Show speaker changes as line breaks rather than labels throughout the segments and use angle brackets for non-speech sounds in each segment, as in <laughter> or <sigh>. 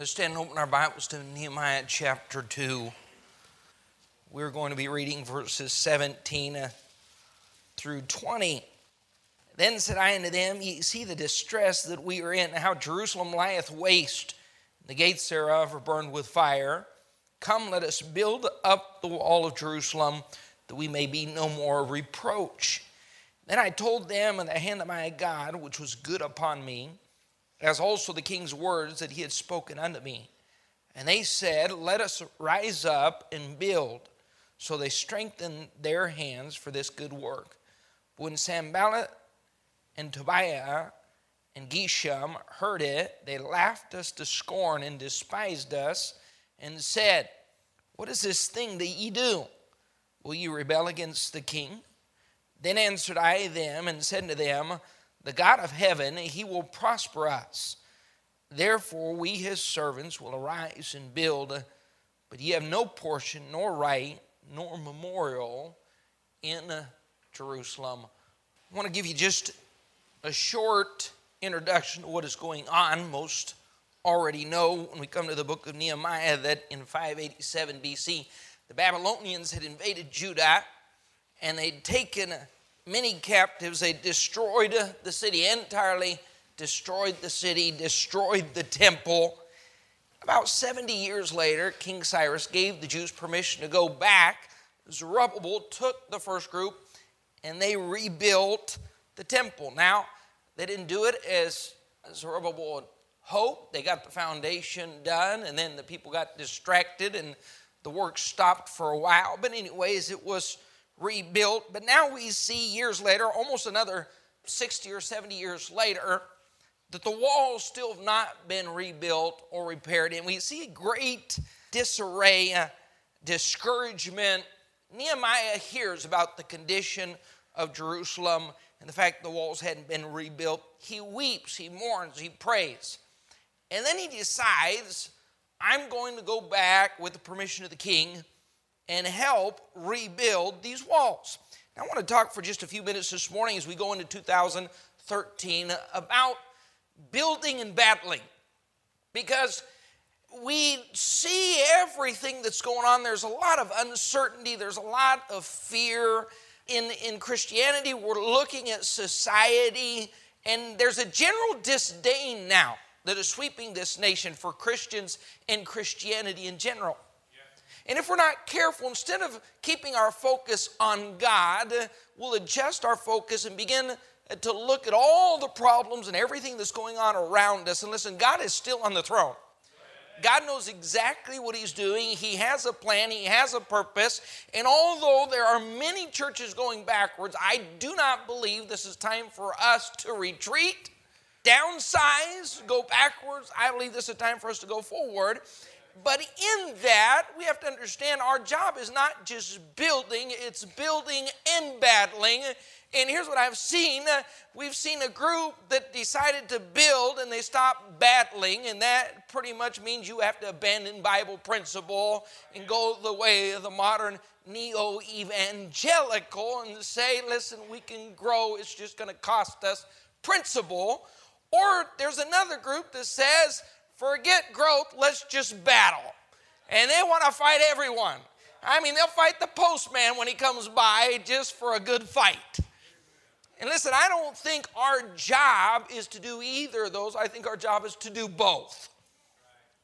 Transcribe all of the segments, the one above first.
Let's stand and open our Bibles to Nehemiah chapter 2. We're going to be reading verses 17 uh, through 20. Then said I unto them, Ye see the distress that we are in, and how Jerusalem lieth waste, the gates thereof are burned with fire. Come, let us build up the wall of Jerusalem, that we may be no more reproach. Then I told them in the hand of my God, which was good upon me, as also the king's words that he had spoken unto me. And they said, Let us rise up and build. So they strengthened their hands for this good work. But when Sanballat and Tobiah and Geshem heard it, they laughed us to scorn and despised us and said, What is this thing that ye do? Will ye rebel against the king? Then answered I them and said to them, the God of heaven, he will prosper us. Therefore, we, his servants, will arise and build, but ye have no portion, nor right, nor memorial in Jerusalem. I want to give you just a short introduction to what is going on. Most already know when we come to the book of Nehemiah that in 587 BC, the Babylonians had invaded Judah and they'd taken many captives. They destroyed the city entirely, destroyed the city, destroyed the temple. About 70 years later, King Cyrus gave the Jews permission to go back. Zerubbabel took the first group and they rebuilt the temple. Now, they didn't do it as Zerubbabel hoped. They got the foundation done and then the people got distracted and the work stopped for a while. But, anyways, it was rebuilt. But now we see years later, almost another 60 or 70 years later, that the walls still have not been rebuilt or repaired. And we see great disarray, uh, discouragement. Nehemiah hears about the condition of Jerusalem and the fact the walls hadn't been rebuilt. He weeps, he mourns, he prays. And then he decides, I'm going to go back with the permission of the king and help rebuild these walls. Now, I want to talk for just a few minutes this morning as we go into 2013 about building and battling because we see everything that's going on. There's a lot of uncertainty, there's a lot of fear. In, in Christianity, we're looking at society, and there's a general disdain now that is sweeping this nation for Christians and Christianity in general. And if we're not careful, instead of keeping our focus on God, we'll adjust our focus and begin to look at all the problems and everything that's going on around us. And listen, God is still on the throne. God knows exactly what He's doing. He has a plan, He has a purpose. And although there are many churches going backwards, I do not believe this is time for us to retreat, downsize, go backwards. I believe this is a time for us to go forward. But in that, we have to understand our job is not just building, it's building and battling. And here's what I've seen we've seen a group that decided to build and they stopped battling, and that pretty much means you have to abandon Bible principle and go the way of the modern neo evangelical and say, listen, we can grow, it's just going to cost us principle. Or there's another group that says, Forget growth, let's just battle. And they want to fight everyone. I mean, they'll fight the postman when he comes by just for a good fight. And listen, I don't think our job is to do either of those. I think our job is to do both.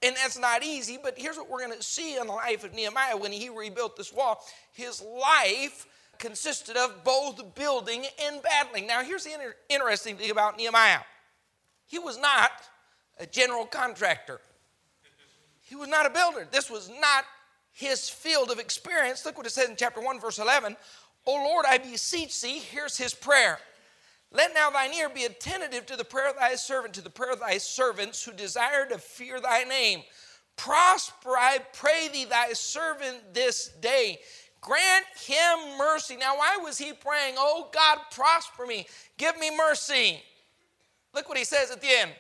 And that's not easy, but here's what we're going to see in the life of Nehemiah when he rebuilt this wall. His life consisted of both building and battling. Now, here's the inter- interesting thing about Nehemiah he was not a general contractor. He was not a builder. This was not his field of experience. Look what it says in chapter 1, verse 11. O Lord, I beseech thee, here's his prayer. Let now thine ear be attentive to the prayer of thy servant, to the prayer of thy servants who desire to fear thy name. Prosper, I pray thee, thy servant this day. Grant him mercy. Now, why was he praying, Oh God, prosper me, give me mercy? Look what he says at the end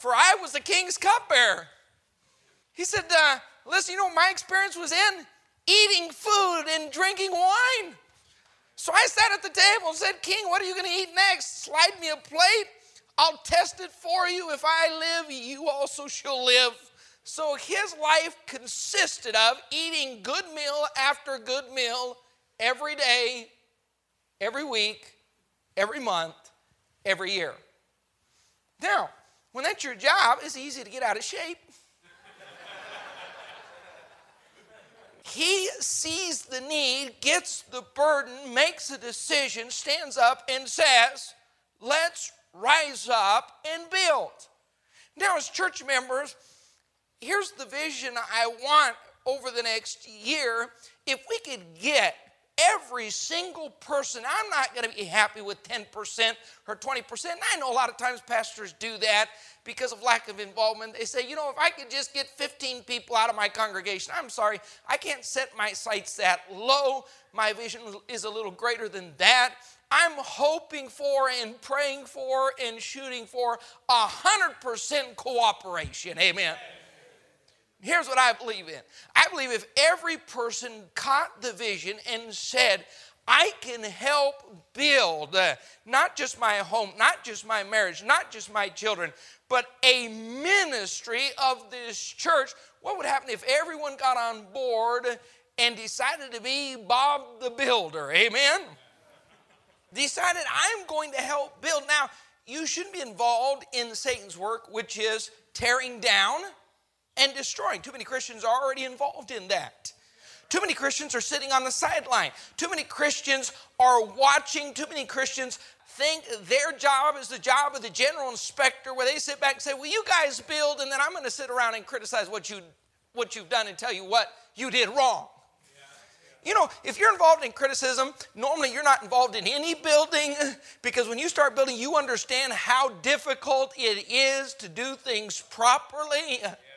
for I was the king's cupbearer. He said, uh, Listen, you know my experience was in? Eating food and drinking wine. So I sat at the table and said, King, what are you going to eat next? Slide me a plate. I'll test it for you. If I live, you also shall live. So his life consisted of eating good meal after good meal every day, every week, every month, every year. Now, when that's your job, it's easy to get out of shape. he sees the need, gets the burden, makes a decision, stands up, and says, Let's rise up and build. Now, as church members, here's the vision I want over the next year. If we could get every single person, I'm not going to be happy with 10% or 20%. And I know a lot of times pastors do that because of lack of involvement. They say, you know, if I could just get 15 people out of my congregation, I'm sorry, I can't set my sights that low. My vision is a little greater than that. I'm hoping for and praying for and shooting for 100% cooperation. Amen. Here's what I believe in I believe if every person caught the vision and said, I can help build uh, not just my home, not just my marriage, not just my children, but a ministry of this church. What would happen if everyone got on board and decided to be Bob the Builder? Amen? decided I'm going to help build. Now, you shouldn't be involved in Satan's work, which is tearing down and destroying. Too many Christians are already involved in that. Too many Christians are sitting on the sideline. Too many Christians are watching. Too many Christians think their job is the job of the general inspector, where they sit back and say, Well, you guys build, and then I'm going to sit around and criticize what, you, what you've done and tell you what you did wrong. You know, if you're involved in criticism, normally you're not involved in any building <laughs> because when you start building, you understand how difficult it is to do things properly. <laughs>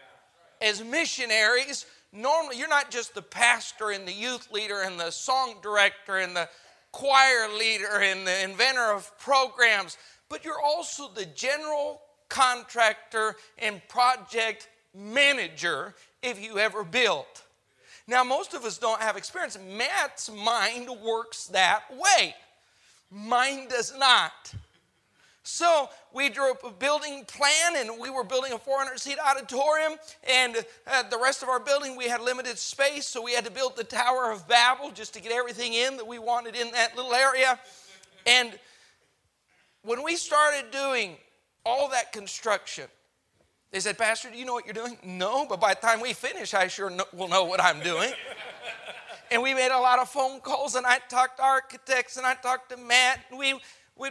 As missionaries, normally you're not just the pastor and the youth leader and the song director and the choir leader and the inventor of programs, but you're also the general contractor and project manager if you ever built. Now, most of us don't have experience. Matt's mind works that way, mine does not. So we drew up a building plan and we were building a 400 seat auditorium. And uh, the rest of our building, we had limited space. So we had to build the Tower of Babel just to get everything in that we wanted in that little area. And when we started doing all that construction, they said, Pastor, do you know what you're doing? No, but by the time we finish, I sure know, will know what I'm doing. <laughs> and we made a lot of phone calls, and I talked to architects, and I talked to Matt. And we, we,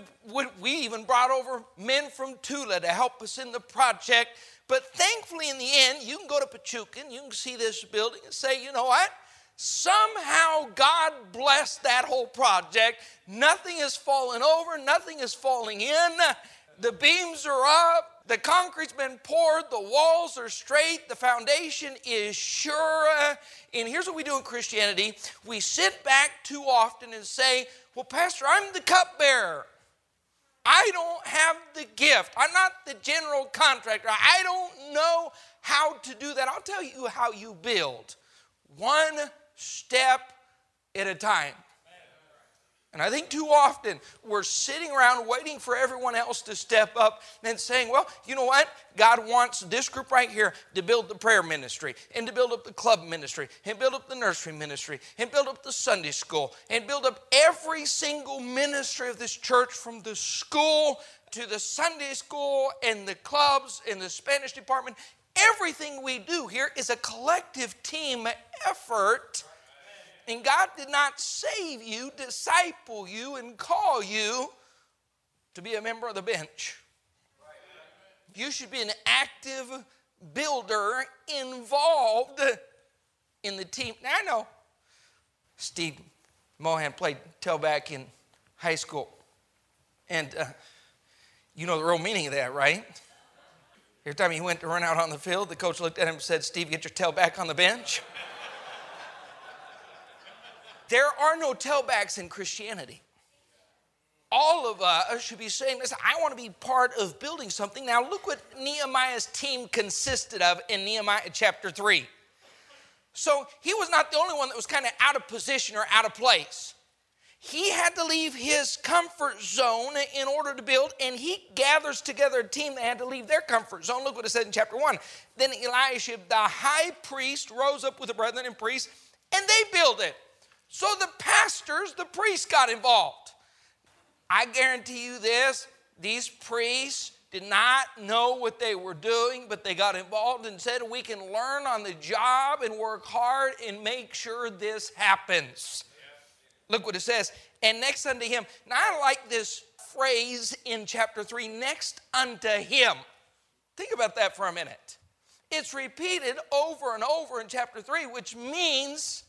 we even brought over men from Tula to help us in the project. But thankfully, in the end, you can go to Pachuca and you can see this building and say, you know what? Somehow God blessed that whole project. Nothing is falling over, nothing is falling in. The beams are up, the concrete's been poured, the walls are straight, the foundation is sure. And here's what we do in Christianity we sit back too often and say, Well, Pastor, I'm the cupbearer. I don't have the gift. I'm not the general contractor. I don't know how to do that. I'll tell you how you build one step at a time. And I think too often we're sitting around waiting for everyone else to step up and saying, well, you know what? God wants this group right here to build the prayer ministry and to build up the club ministry and build up the nursery ministry and build up the Sunday school and build up every single ministry of this church from the school to the Sunday school and the clubs and the Spanish department. Everything we do here is a collective team effort and God did not save you, disciple you, and call you to be a member of the bench. You should be an active builder involved in the team. Now, I know Steve Mohan played tailback in high school. And uh, you know the real meaning of that, right? Every time he went to run out on the field, the coach looked at him and said, Steve, get your tail back on the bench. There are no tailbacks in Christianity. All of us should be saying, listen, I want to be part of building something. Now, look what Nehemiah's team consisted of in Nehemiah chapter 3. So he was not the only one that was kind of out of position or out of place. he had to leave his comfort zone in order to build, and he gathers together a team that had to leave their comfort zone. Look what it said in chapter 1. Then Eliashib, the high priest, rose up with the brethren and priests, and they built it. So the pastors, the priests got involved. I guarantee you this these priests did not know what they were doing, but they got involved and said, We can learn on the job and work hard and make sure this happens. Look what it says. And next unto him. Now I like this phrase in chapter 3 next unto him. Think about that for a minute. It's repeated over and over in chapter 3, which means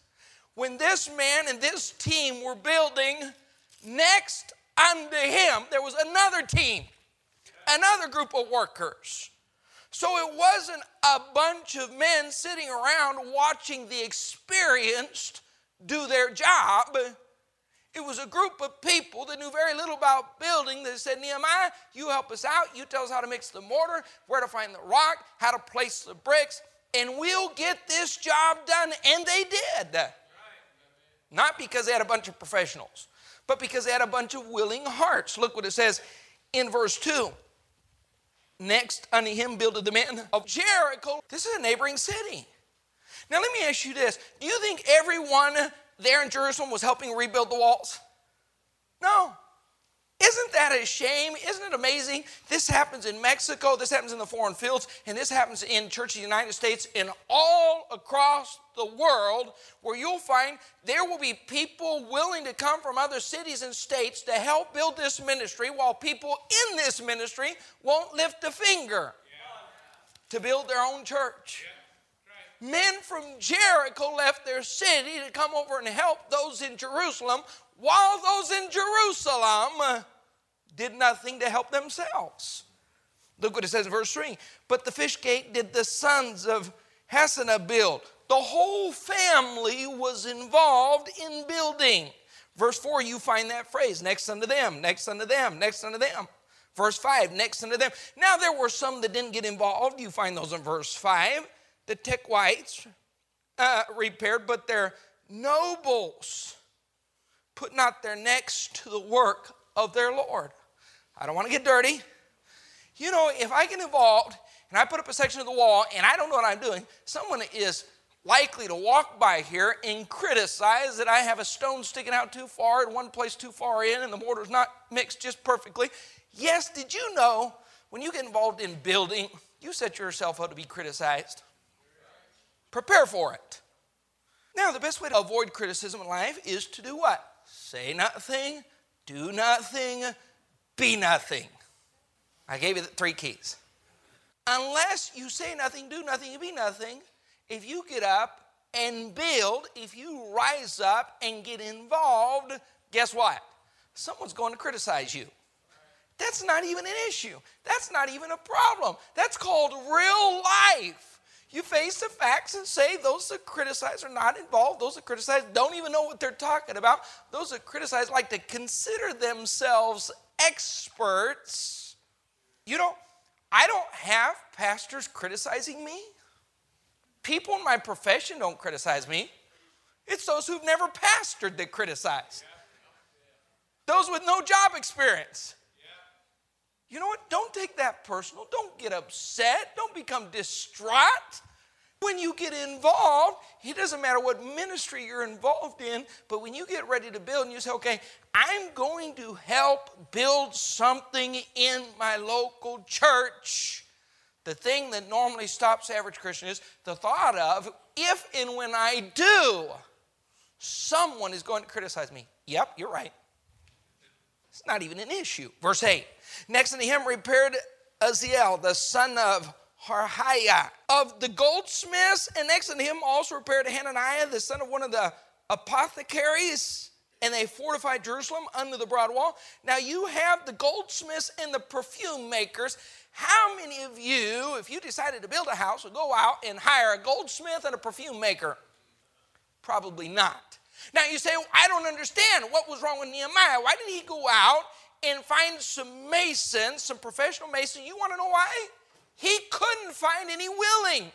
when this man and this team were building, next unto him, there was another team, another group of workers. So it wasn't a bunch of men sitting around watching the experienced do their job. It was a group of people that knew very little about building that said, Nehemiah, you help us out. You tell us how to mix the mortar, where to find the rock, how to place the bricks, and we'll get this job done. And they did. Not because they had a bunch of professionals, but because they had a bunch of willing hearts. Look what it says in verse 2. Next unto him builded the men of Jericho. This is a neighboring city. Now, let me ask you this Do you think everyone there in Jerusalem was helping rebuild the walls? No. Isn't that a shame? Isn't it amazing? This happens in Mexico, this happens in the foreign fields, and this happens in Church of the United States and all across the world where you'll find there will be people willing to come from other cities and states to help build this ministry while people in this ministry won't lift a finger to build their own church men from Jericho left their city to come over and help those in Jerusalem, while those in Jerusalem did nothing to help themselves. Look what it says in verse 3. But the fish gate did the sons of Hassenaah build. The whole family was involved in building. Verse 4, you find that phrase next unto them, next unto them, next unto them. Verse 5, next unto them. Now, there were some that didn't get involved. You find those in verse 5 the Tekoites uh, repaired, but their nobles put not their necks to the work of their Lord. I don't want to get dirty. You know, if I get involved and I put up a section of the wall and I don't know what I'm doing, someone is likely to walk by here and criticize that I have a stone sticking out too far in one place too far in and the mortar's not mixed just perfectly. Yes, did you know when you get involved in building, you set yourself up to be criticized? Prepare for it. Now, the best way to avoid criticism in life is to do what? Say nothing, do nothing, be nothing. I gave you three keys. Unless you say nothing, do nothing, and be nothing, if you get up and build, if you rise up and get involved, guess what? Someone's going to criticize you. That's not even an issue. That's not even a problem. That's called real life. You face the facts and say those that criticize are not involved. Those that criticize don't even know what they're talking about. Those that criticize like to consider themselves experts. You know, I don't have pastors criticizing me. People in my profession don't criticize me. It's those who've never pastored that criticize. Those with no job experience. You know what? Don't take that personal. Don't get upset. Don't become distraught. When you get involved, it doesn't matter what ministry you're involved in, but when you get ready to build and you say, okay, I'm going to help build something in my local church, the thing that normally stops average Christian is the thought of if and when I do, someone is going to criticize me. Yep, you're right. It's not even an issue. Verse 8 Next unto him repaired Uzziel, the son of Of the goldsmiths, and next to him also repaired Hananiah, the son of one of the apothecaries, and they fortified Jerusalem under the broad wall. Now you have the goldsmiths and the perfume makers. How many of you, if you decided to build a house, would go out and hire a goldsmith and a perfume maker? Probably not. Now you say, well, I don't understand. What was wrong with Nehemiah? Why didn't he go out and find some masons, some professional masons? You want to know why? He couldn't find any willing.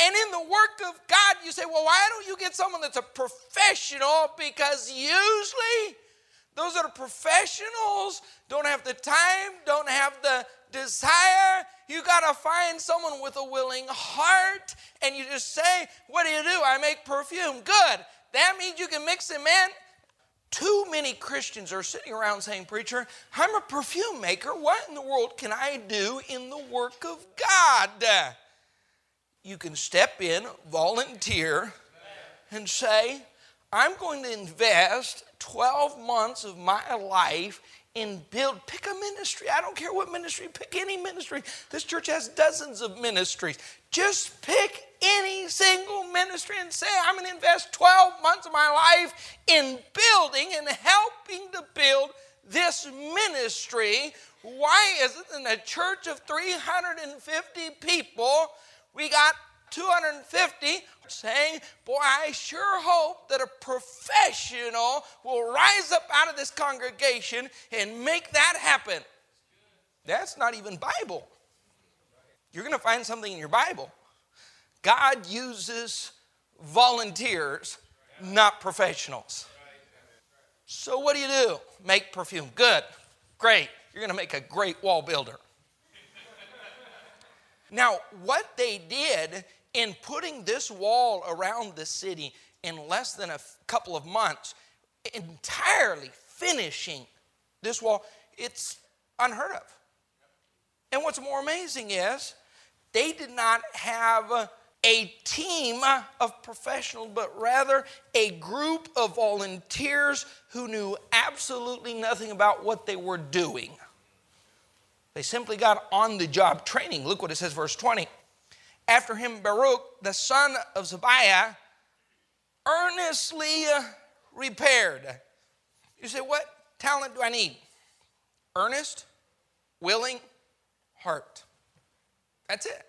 And in the work of God, you say, well, why don't you get someone that's a professional? Because usually those that are professionals don't have the time, don't have the desire. You got to find someone with a willing heart. And you just say, What do you do? I make perfume. Good. That means you can mix them in. Too many Christians are sitting around saying, Preacher, I'm a perfume maker. What in the world can I do in the work of God? You can step in, volunteer, and say, I'm going to invest 12 months of my life in build pick a ministry i don't care what ministry pick any ministry this church has dozens of ministries just pick any single ministry and say i'm going to invest 12 months of my life in building and helping to build this ministry why is it in a church of 350 people we got 250 saying, Boy, I sure hope that a professional will rise up out of this congregation and make that happen. That's not even Bible. You're going to find something in your Bible. God uses volunteers, not professionals. So, what do you do? Make perfume. Good. Great. You're going to make a great wall builder. Now, what they did in putting this wall around the city in less than a couple of months, entirely finishing this wall, it's unheard of. And what's more amazing is they did not have a team of professionals, but rather a group of volunteers who knew absolutely nothing about what they were doing. They simply got on the job training. Look what it says, verse 20. After him, Baruch, the son of Zabbai, earnestly uh, repaired. You say, What talent do I need? Earnest, willing, heart. That's it.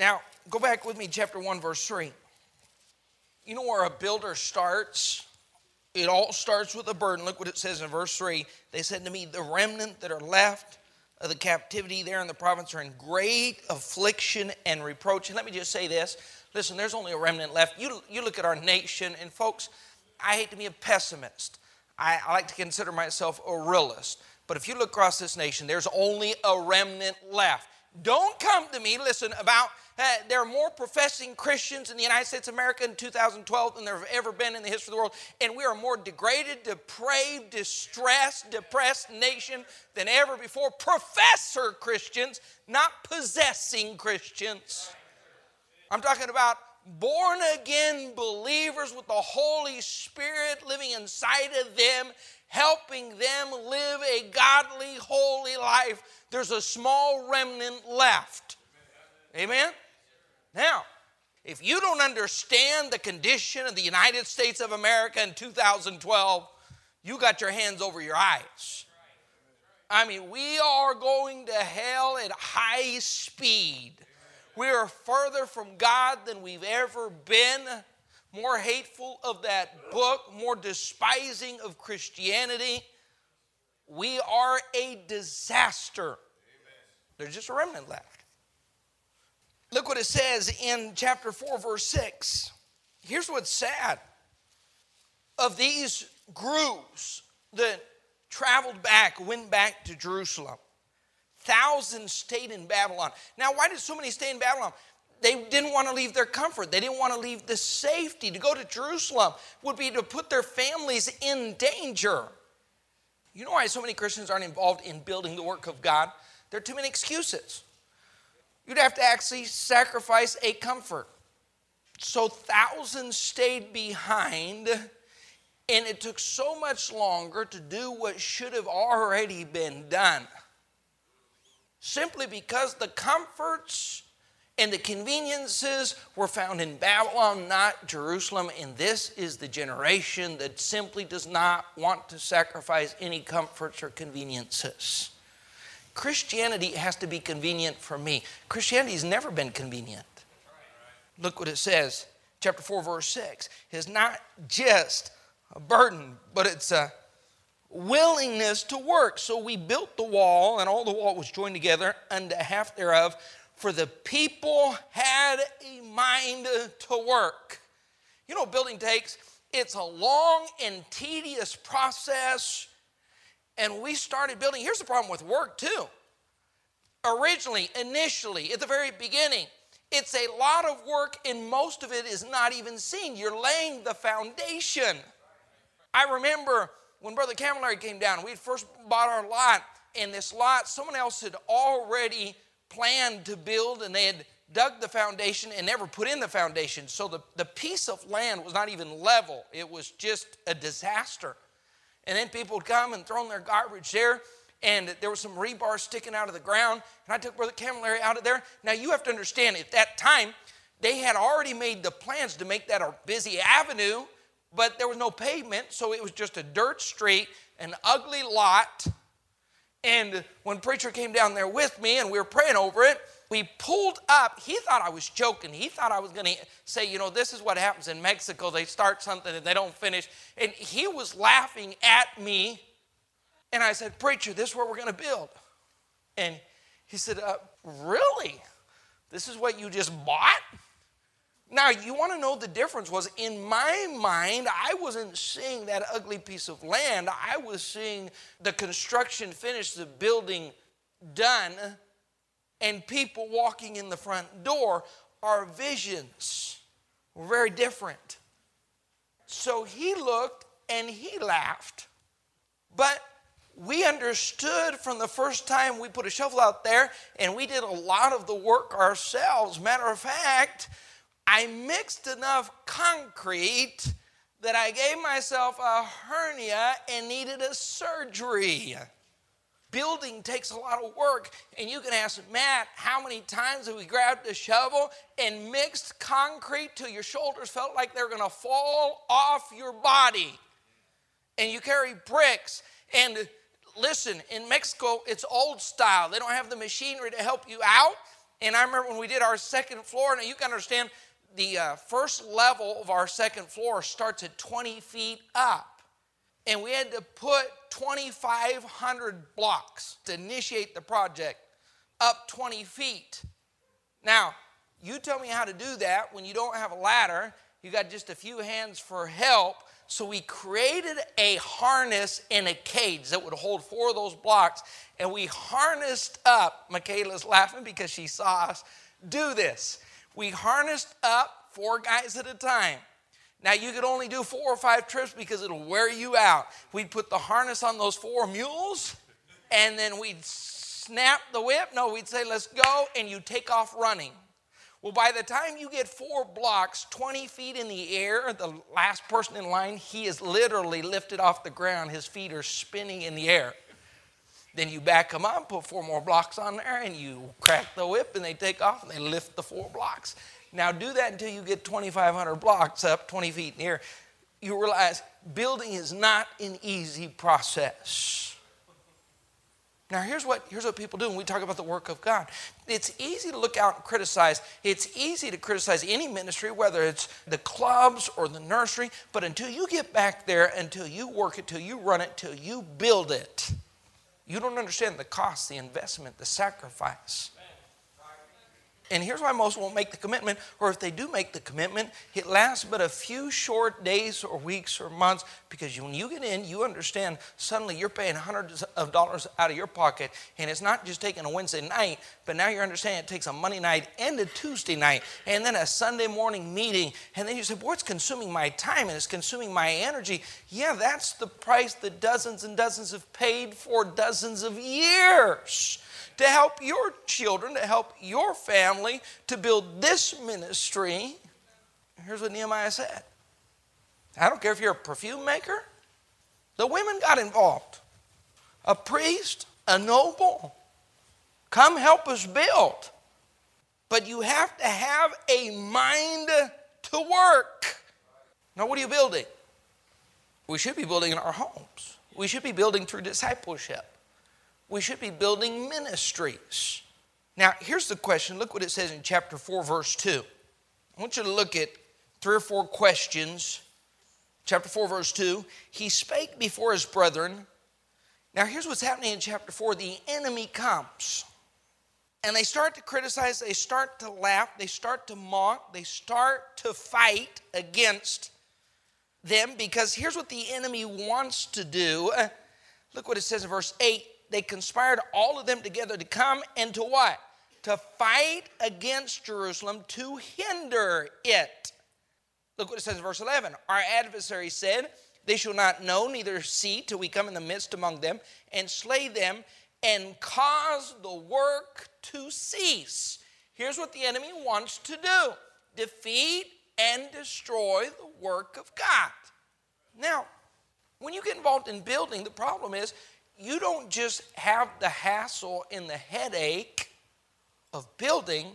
Now, go back with me, chapter 1, verse 3. You know where a builder starts? It all starts with a burden. Look what it says in verse 3. They said to me, The remnant that are left of the captivity there in the province are in great affliction and reproach. And let me just say this listen, there's only a remnant left. You, you look at our nation, and folks, I hate to be a pessimist. I, I like to consider myself a realist. But if you look across this nation, there's only a remnant left. Don't come to me, listen, about uh, there are more professing Christians in the United States of America in 2012 than there have ever been in the history of the world. And we are a more degraded, depraved, distressed, depressed nation than ever before. Professor Christians, not possessing Christians. I'm talking about born again believers with the Holy Spirit living inside of them, helping them live a godly, holy life. There's a small remnant left. Amen? Now, if you don't understand the condition of the United States of America in 2012, you got your hands over your eyes. I mean, we are going to hell at high speed. We are further from God than we've ever been, more hateful of that book, more despising of Christianity. We are a disaster. There's just a remnant left. Look what it says in chapter 4, verse 6. Here's what's sad. Of these groups that traveled back, went back to Jerusalem, thousands stayed in Babylon. Now, why did so many stay in Babylon? They didn't want to leave their comfort. They didn't want to leave the safety. To go to Jerusalem would be to put their families in danger. You know why so many Christians aren't involved in building the work of God? There are too many excuses. You'd have to actually sacrifice a comfort. So thousands stayed behind, and it took so much longer to do what should have already been done. Simply because the comforts and the conveniences were found in Babylon, not Jerusalem. And this is the generation that simply does not want to sacrifice any comforts or conveniences. Christianity has to be convenient for me. Christianity has never been convenient. Look what it says, chapter 4, verse 6. It's not just a burden, but it's a willingness to work. So we built the wall, and all the wall was joined together unto half thereof for the people had a mind to work. You know what building takes? It's a long and tedious process. And we started building. Here's the problem with work, too. Originally, initially, at the very beginning, it's a lot of work, and most of it is not even seen. You're laying the foundation. I remember when Brother Camilleri came down, we had first bought our lot, and this lot, someone else had already planned to build, and they had dug the foundation and never put in the foundation. So the, the piece of land was not even level, it was just a disaster. And then people would come and throw their garbage there, and there was some rebar sticking out of the ground. And I took Brother Camilleri out of there. Now you have to understand, at that time, they had already made the plans to make that a busy avenue, but there was no pavement, so it was just a dirt street, an ugly lot. And when preacher came down there with me and we were praying over it, we pulled up. He thought I was joking. He thought I was going to say, you know, this is what happens in Mexico. They start something and they don't finish. And he was laughing at me. And I said, Preacher, this is where we're going to build. And he said, uh, Really? This is what you just bought? Now, you want to know the difference was in my mind, I wasn't seeing that ugly piece of land. I was seeing the construction finished, the building done and people walking in the front door, our visions were very different. So he looked and he laughed. But we understood from the first time we put a shovel out there and we did a lot of the work ourselves. Matter of fact, I mixed enough concrete that I gave myself a hernia and needed a surgery. Building takes a lot of work, and you can ask Matt how many times have we grabbed a shovel and mixed concrete till your shoulders felt like they're gonna fall off your body. And you carry bricks. And listen, in Mexico, it's old style. They don't have the machinery to help you out. And I remember when we did our second floor, now you can understand the uh, first level of our second floor starts at 20 feet up and we had to put 2,500 blocks to initiate the project up 20 feet. Now, you tell me how to do that when you don't have a ladder, you got just a few hands for help. So we created a harness in a cage that would hold four of those blocks, and we harnessed up. Michaela's laughing because she saw us do this. We harnessed up four guys at a time. Now, you could only do four or five trips because it'll wear you out. We'd put the harness on those four mules, and then we'd snap the whip. No, we'd say, let's go, and you take off running. Well, by the time you get four blocks, 20 feet in the air, the last person in line, he is literally lifted off the ground. His feet are spinning in the air. Then you back them up, put four more blocks on there, and you crack the whip, and they take off, and they lift the four blocks. Now do that until you get 2,500 blocks up, 20 feet in the air. You realize building is not an easy process. Now, here's what, here's what people do when we talk about the work of God. It's easy to look out and criticize. It's easy to criticize any ministry, whether it's the clubs or the nursery, but until you get back there, until you work it, till you run it, till you build it, you don't understand the cost, the investment, the sacrifice. And here's why most won't make the commitment, or if they do make the commitment, it lasts but a few short days or weeks or months because when you get in, you understand suddenly you're paying hundreds of dollars out of your pocket. And it's not just taking a Wednesday night, but now you're understanding it takes a Monday night and a Tuesday night and then a Sunday morning meeting. And then you say, Boy, it's consuming my time and it's consuming my energy. Yeah, that's the price that dozens and dozens have paid for dozens of years to help your children, to help your family, to build this ministry. Here's what Nehemiah said I don't care if you're a perfume maker, the women got involved. A priest, a noble, come help us build. But you have to have a mind to work. Now, what are you building? We should be building in our homes. We should be building through discipleship we should be building ministries. Now, here's the question. Look what it says in chapter 4, verse 2. I want you to look at three or four questions. Chapter 4, verse 2. He spake before his brethren. Now, here's what's happening in chapter 4 the enemy comes. and they start to criticize, they start to laugh, they start to mock, they start to fight against them because here's what the enemy wants to do. Look what it says in verse 8. They conspired all of them together to come and to what? To fight against Jerusalem to hinder it. Look what it says in verse 11. Our adversary said, They shall not know, neither see, till we come in the midst among them and slay them and cause the work to cease. Here's what the enemy wants to do defeat and destroy the work of God. Now, when you get involved in building, the problem is you don't just have the hassle and the headache of building,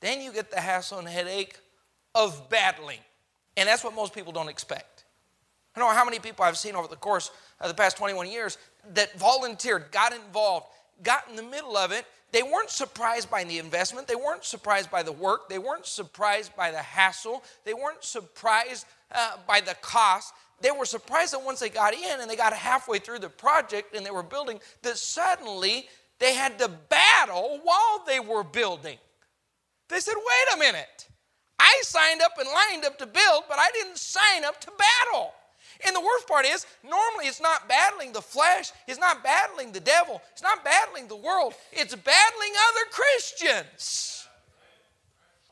then you get the hassle and headache of battling. And that's what most people don't expect. I know how many people I've seen over the course of the past 21 years that volunteered, got involved, got in the middle of it. They weren't surprised by the investment. They weren't surprised by the work. They weren't surprised by the hassle. They weren't surprised uh, by the cost they were surprised that once they got in and they got halfway through the project and they were building, that suddenly they had to battle while they were building. They said, wait a minute. I signed up and lined up to build, but I didn't sign up to battle. And the worst part is, normally it's not battling the flesh, it's not battling the devil, it's not battling the world, it's battling other Christians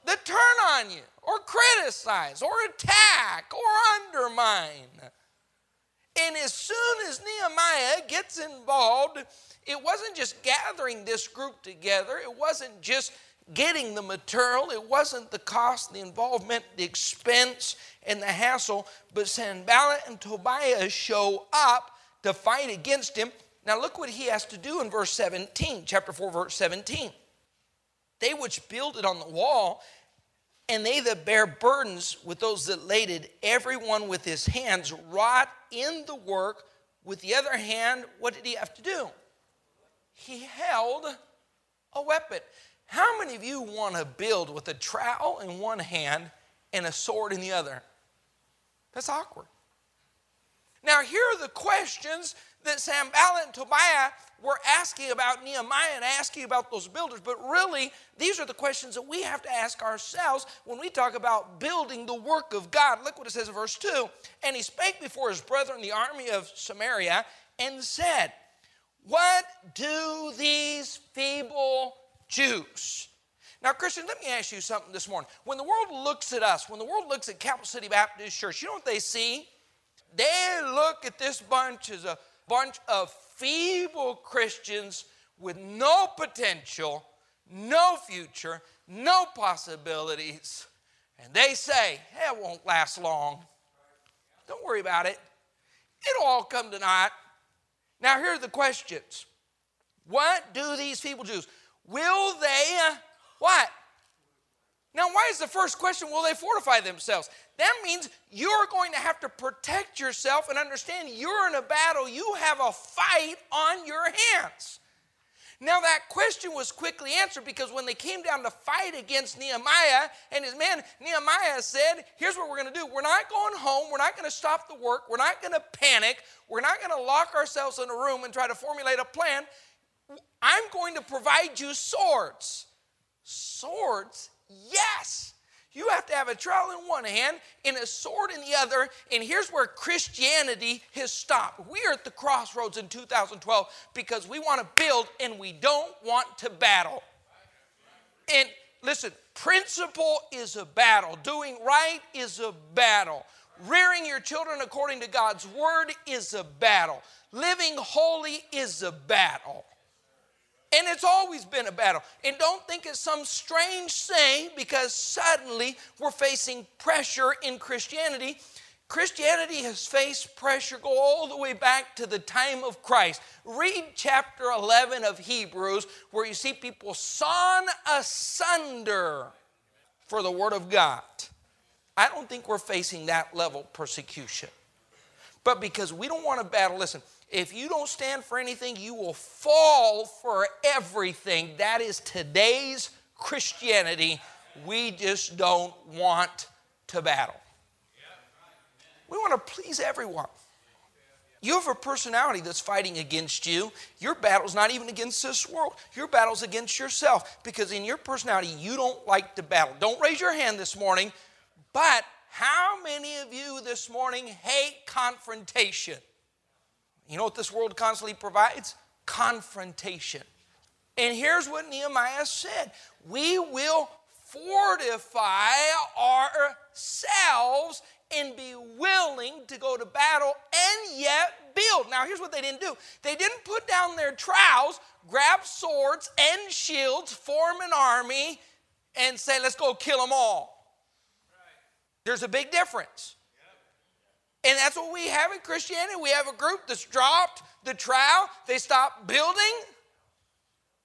that turn on you or criticize or attack or undermine. And as soon as Nehemiah gets involved, it wasn't just gathering this group together, it wasn't just getting the material, it wasn't the cost, the involvement, the expense, and the hassle, but Sanballat and Tobiah show up to fight against him. Now, look what he has to do in verse 17, chapter 4, verse 17. They which build it on the wall and they that bear burdens with those that laded, everyone with his hands wrought in the work. With the other hand, what did he have to do? He held a weapon. How many of you want to build with a trowel in one hand and a sword in the other? That's awkward. Now, here are the questions that Sanballat and Tobiah were asking about Nehemiah and asking about those builders, but really, these are the questions that we have to ask ourselves when we talk about building the work of God. Look what it says in verse 2 And he spake before his brethren, the army of Samaria, and said, What do these feeble Jews? Now, Christian, let me ask you something this morning. When the world looks at us, when the world looks at Capital City Baptist Church, you know what they see? They look at this bunch as a bunch of feeble Christians with no potential, no future, no possibilities. And they say, hey, it won't last long. Don't worry about it. It'll all come to naught. Now, here are the questions. What do these feeble Jews? Will they, what? The first question, will they fortify themselves? That means you're going to have to protect yourself and understand you're in a battle. You have a fight on your hands. Now, that question was quickly answered because when they came down to fight against Nehemiah and his men, Nehemiah said, Here's what we're going to do. We're not going home. We're not going to stop the work. We're not going to panic. We're not going to lock ourselves in a room and try to formulate a plan. I'm going to provide you swords. Swords? Yes. You have to have a trowel in one hand and a sword in the other. And here's where Christianity has stopped. We are at the crossroads in 2012 because we want to build and we don't want to battle. And listen, principle is a battle, doing right is a battle. Rearing your children according to God's word is a battle. Living holy is a battle. And it's always been a battle. And don't think it's some strange thing because suddenly we're facing pressure in Christianity. Christianity has faced pressure go all the way back to the time of Christ. Read chapter 11 of Hebrews, where you see people sawn asunder for the Word of God. I don't think we're facing that level persecution. But because we don't want to battle, listen, if you don't stand for anything, you will fall for everything. That is today's Christianity. We just don't want to battle. We want to please everyone. You have a personality that's fighting against you. Your battle's not even against this world. Your battle's against yourself because in your personality, you don't like to battle. Don't raise your hand this morning, but how many of you this morning hate confrontation? You know what this world constantly provides? Confrontation. And here's what Nehemiah said We will fortify ourselves and be willing to go to battle and yet build. Now, here's what they didn't do they didn't put down their trowels, grab swords and shields, form an army, and say, let's go kill them all. There's a big difference. And that's what we have in Christianity. We have a group that's dropped the trowel, they stopped building,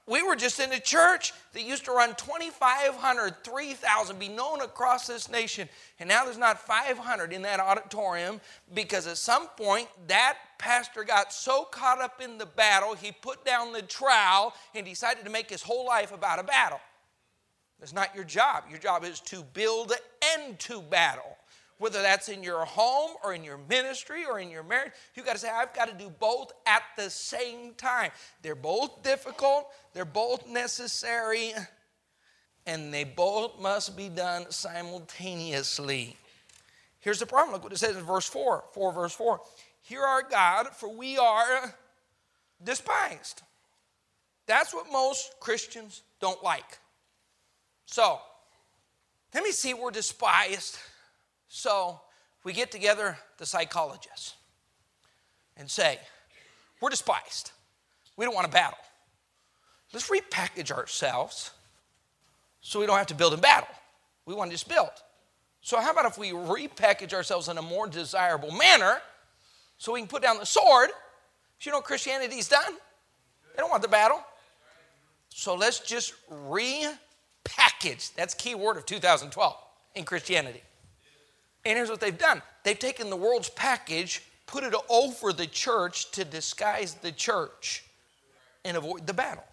we were just in a church that used to run 2,500, 3,000, be known across this nation. And now there's not 500 in that auditorium because at some point that pastor got so caught up in the battle, he put down the trowel and decided to make his whole life about a battle. That's not your job. Your job is to build and to battle whether that's in your home or in your ministry or in your marriage, you got to say, I've got to do both at the same time. They're both difficult, they're both necessary, and they both must be done simultaneously. Here's the problem. Look what it says in verse 4. 4 verse 4. Hear our God, for we are despised. That's what most Christians don't like. So, let me see we're despised so we get together, the psychologists, and say, We're despised. We don't want to battle. Let's repackage ourselves so we don't have to build in battle. We want to just build. So, how about if we repackage ourselves in a more desirable manner so we can put down the sword? you know what Christianity's done? They don't want the battle. So, let's just repackage. That's key word of 2012 in Christianity. And here's what they've done they've taken the world's package, put it over the church to disguise the church and avoid the battle.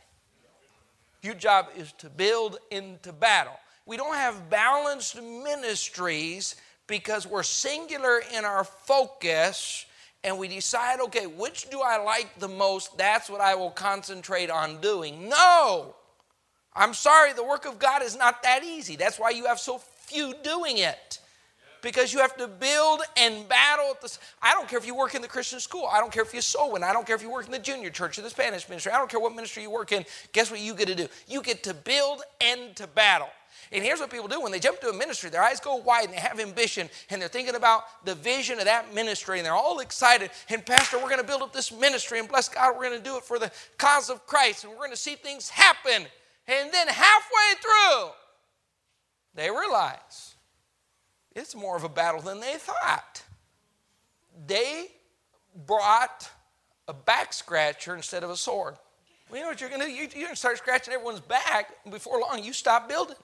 Your job is to build into battle. We don't have balanced ministries because we're singular in our focus and we decide, okay, which do I like the most? That's what I will concentrate on doing. No! I'm sorry, the work of God is not that easy. That's why you have so few doing it because you have to build and battle I don't care if you work in the Christian school. I don't care if you soul win. I don't care if you work in the junior church or the Spanish ministry. I don't care what ministry you work in. Guess what you get to do? You get to build and to battle. And here's what people do when they jump to a ministry, their eyes go wide and they have ambition and they're thinking about the vision of that ministry and they're all excited. And, Pastor, we're going to build up this ministry and bless God, we're going to do it for the cause of Christ and we're going to see things happen. And then halfway through, they realize it's more of a battle than they thought. They brought a back scratcher instead of a sword. Well, you know what you're going to do? You're going to start scratching everyone's back, before long, you stop building.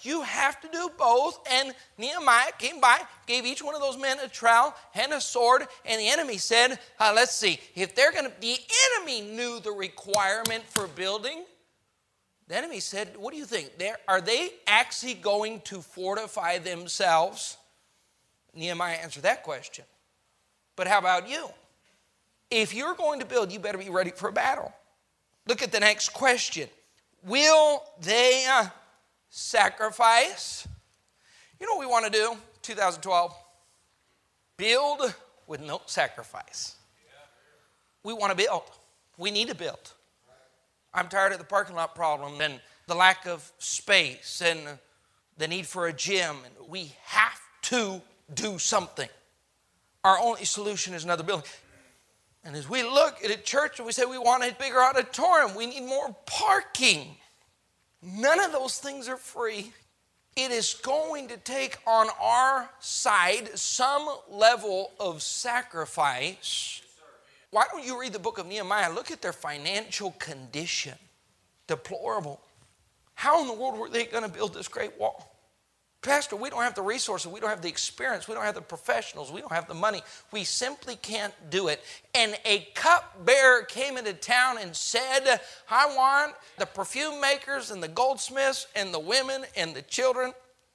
You have to do both. And Nehemiah came by, gave each one of those men a trowel and a sword, and the enemy said, uh, Let's see, if they're going to, the enemy knew the requirement for building. The enemy said, What do you think? Are they actually going to fortify themselves? Nehemiah answered that question. But how about you? If you're going to build, you better be ready for a battle. Look at the next question Will they uh, sacrifice? You know what we want to do, 2012? Build with no sacrifice. We want to build. We need to build. I'm tired of the parking lot problem and the lack of space and the need for a gym. And we have to do something. Our only solution is another building. And as we look at a church and we say we want a bigger auditorium, we need more parking. None of those things are free. It is going to take on our side some level of sacrifice why don't you read the book of Nehemiah? Look at their financial condition. Deplorable. How in the world were they going to build this great wall? Pastor, we don't have the resources, we don't have the experience, we don't have the professionals, we don't have the money. We simply can't do it. And a cupbearer came into town and said, I want the perfume makers and the goldsmiths and the women and the children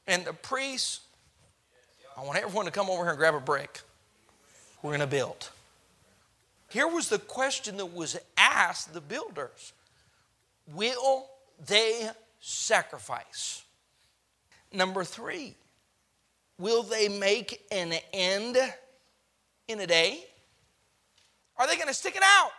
and the priests. I want everyone to come over here and grab a brick. We're going to build. Here was the question that was asked the builders Will they sacrifice? Number three, will they make an end in a day? Are they going to stick it out?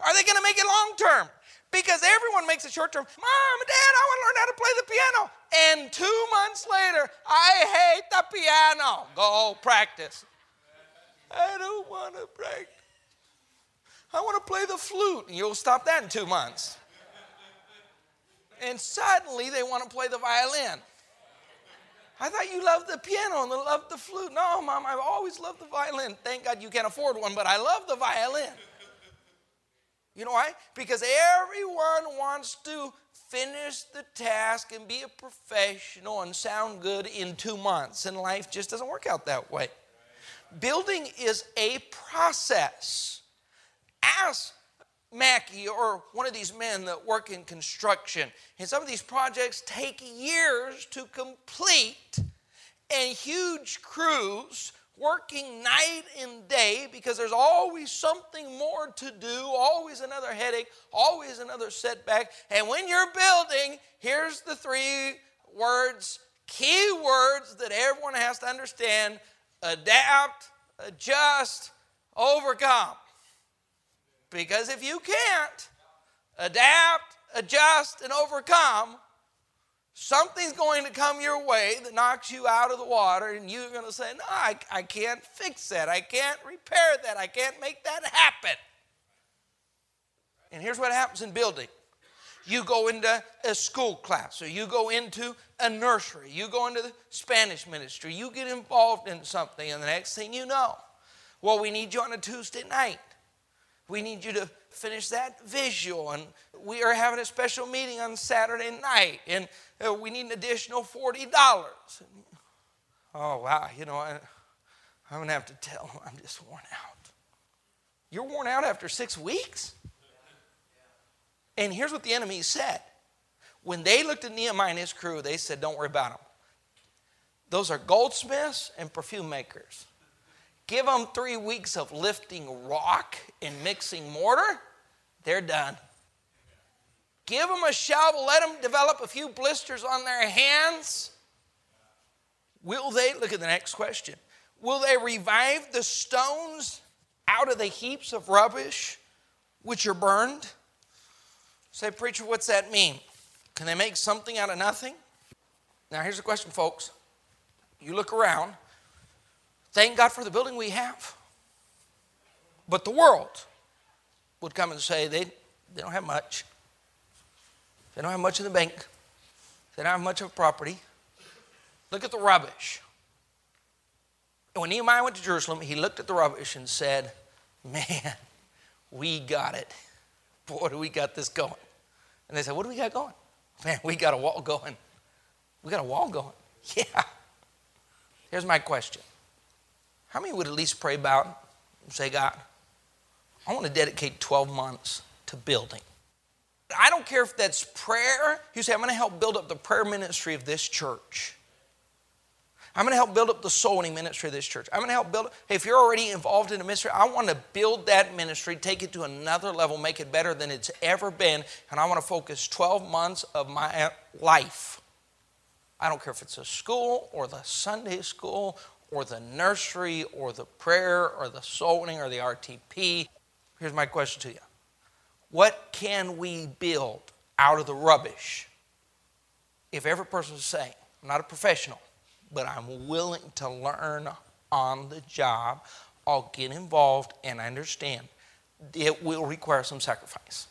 Are they going to make it long term? Because everyone makes it short term. Mom, Dad, I want to learn how to play the piano. And two months later, I hate the piano. Go practice. I don't want to practice. I want to play the flute. And you'll stop that in two months. And suddenly they want to play the violin. I thought you loved the piano and loved the flute. No, Mom, I've always loved the violin. Thank God you can't afford one, but I love the violin. You know why? Because everyone wants to finish the task and be a professional and sound good in two months, and life just doesn't work out that way. Building is a process. Ask Mackie or one of these men that work in construction. And some of these projects take years to complete, and huge crews working night and day because there's always something more to do, always another headache, always another setback. And when you're building, here's the three words, key words that everyone has to understand adapt, adjust, overcome. Because if you can't adapt, adjust, and overcome, something's going to come your way that knocks you out of the water, and you're going to say, No, I, I can't fix that. I can't repair that. I can't make that happen. And here's what happens in building you go into a school class, or you go into a nursery, you go into the Spanish ministry, you get involved in something, and the next thing you know, well, we need you on a Tuesday night. We need you to finish that visual, and we are having a special meeting on Saturday night, and uh, we need an additional $40. Oh, wow, you know, I, I'm going to have to tell them I'm just worn out. You're worn out after six weeks? And here's what the enemy said. When they looked at Nehemiah and his crew, they said, Don't worry about them. Those are goldsmiths and perfume makers. Give them three weeks of lifting rock and mixing mortar, they're done. Give them a shovel, let them develop a few blisters on their hands. Will they, look at the next question, will they revive the stones out of the heaps of rubbish which are burned? Say, preacher, what's that mean? Can they make something out of nothing? Now, here's the question, folks. You look around, thank God for the building we have. But the world would come and say they, they don't have much. They don't have much in the bank. They don't have much of property. Look at the rubbish. And when Nehemiah went to Jerusalem, he looked at the rubbish and said, Man, we got it. Boy, do we got this going. And they said, What do we got going? Man, we got a wall going. We got a wall going. <laughs> Yeah. Here's my question How many would at least pray about and say, God, I want to dedicate 12 months to building? I don't care if that's prayer. You say, I'm going to help build up the prayer ministry of this church. I'm going to help build up the soul winning ministry of this church. I'm going to help build. Hey, if you're already involved in a ministry, I want to build that ministry, take it to another level, make it better than it's ever been, and I want to focus 12 months of my life. I don't care if it's a school or the Sunday school or the nursery or the prayer or the soul winning or the RTP. Here's my question to you What can we build out of the rubbish? If every person is saying, I'm not a professional, but I'm willing to learn on the job. I'll get involved and I understand it will require some sacrifice.